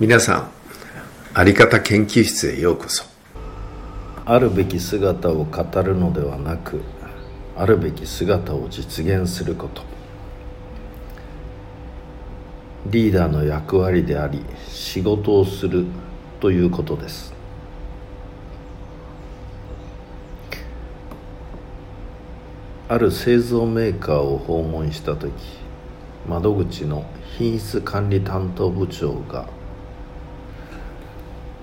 皆さんあり方研究室へようこそ。あるべき姿を語るのではなくあるべき姿を実現すること。リーダーの役割であり仕事をするということです。ある製造メーカーを訪問した時窓口の品質管理担当部長が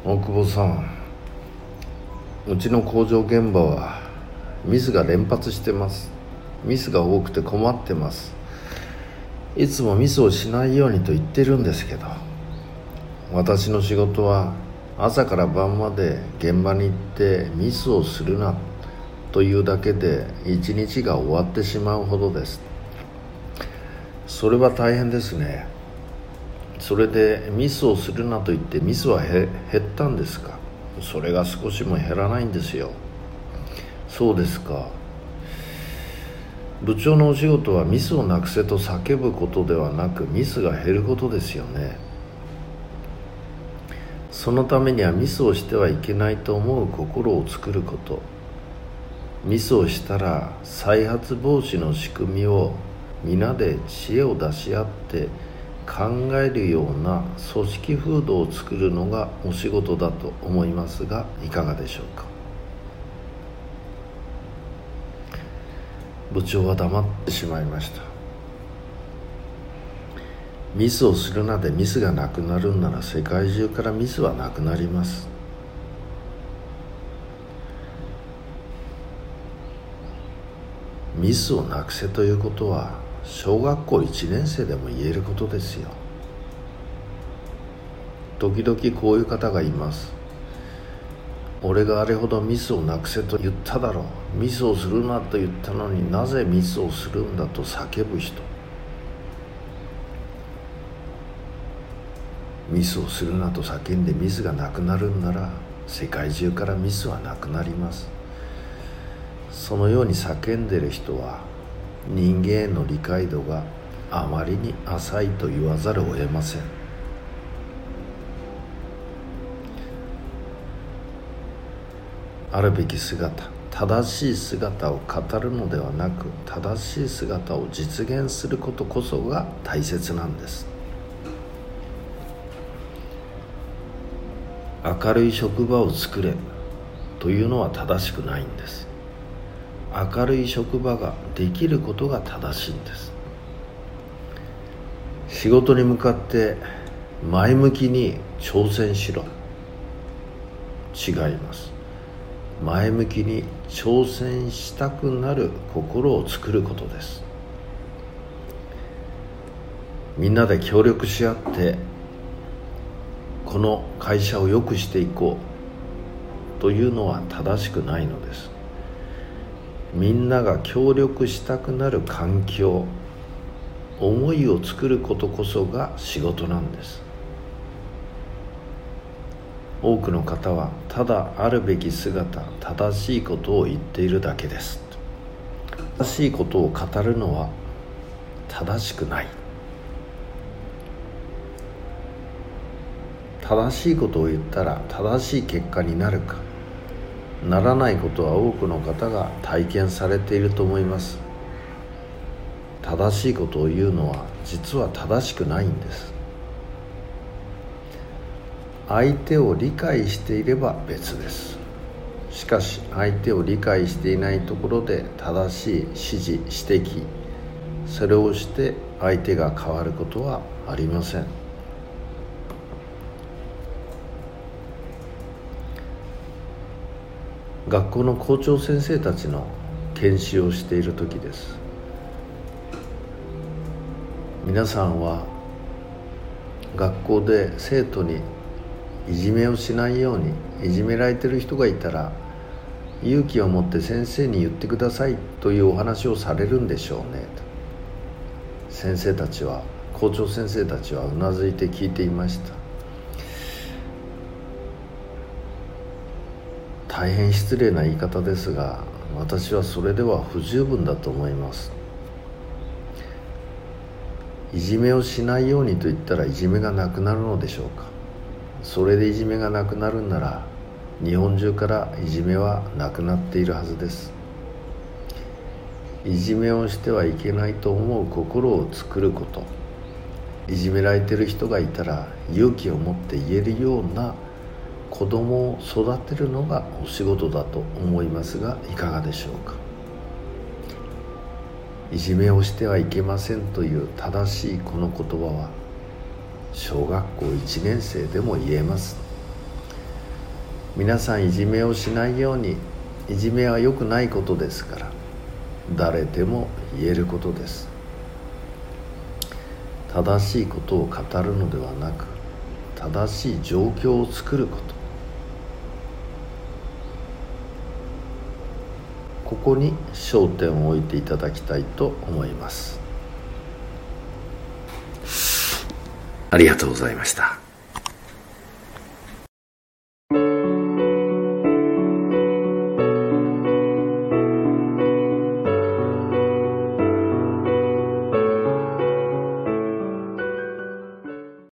大久保さんうちの工場現場はミスが連発してます。ミスが多くて困ってます。いつもミスをしないようにと言ってるんですけど私の仕事は朝から晩まで現場に行ってミスをするなというだけで一日が終わってしまうほどです。それは大変ですね。それでミスをするなと言ってミスは減ったんですか？それが少しも減らないんですよ。そうですか。部長のお仕事はミスをなくせと叫ぶことではなくミスが減ることですよね。そのためにはミスをしてはいけないと思う心を作ること。ミスをしたら再発防止の仕組みを皆で知恵を出し合って考えるような組織風土を作るのがお仕事だと思いますがいかがでしょうか？部長は黙ってしまいました。ミスをするなでミスがなくなるんなら世界中からミスはなくなります。ミスをなくせということは小学校1年生でも言えることですよ。時々こういう方がいます。俺があれほどミスをなくせと言っただろう。ミスをするなと言ったのになぜミスをするんだと叫ぶ人。ミスをするなと叫んでミスがなくなるんなら世界中からミスはなくなります。そのように叫んでる人は人間への理解度があまりに浅いと言わざるを得ません。あるべき姿正しい姿を語るのではなく正しい姿を実現することこそが大切なんです。明るい職場を作れというのは正しくないんです。明るい職場ができることが正しいんです。仕事に向かって前向きに挑戦しろ。違います。前向きに挑戦したくなる心を作ることです。みんなで協力し合ってこの会社を良くしていこうというのは正しくないのです。みんなが協力したくなる環境思いを作ることこそが仕事なんです。多くの方はただあるべき姿正しいことを言っているだけです。正しいことを語るのは正しくない。正しいことを言ったら正しい結果になるか。ならないことは多くの方が体験されていると思います。正しいことを言うのは実は正しくないんです。相手を理解していれば別です。しかし相手を理解していないところで正しい指示指摘それをして相手が変わることはありません。学校の校長先生たちの研修をしている時です。皆さんは学校で生徒にいじめをしないようにいじめられてる人がいたら勇気を持って先生に言ってくださいというお話をされるんでしょうね。と先生たちは校長先生たちはうなずいて聞いていました。大変失礼な言い方ですが私はそれでは不十分だと思います。いじめをしないようにと言ったらいじめがなくなるのでしょうか。それでいじめがなくなるんなら日本中からいじめはなくなっているはずです。いじめをしてはいけないと思う心を作ること。いじめられてる人がいたら勇気を持って言えるような子供を育てるのがお仕事だと思いますがいかがでしょうか？いじめをしてはいけませんという正しいこの言葉は小学校1年生でも言えます。皆さんいじめをしないようにいじめは良くないことですから誰でも言えることです。正しいことを語るのではなく正しい状況を作ること。ここに焦点を置いていただきたいと思います。ありがとうございました。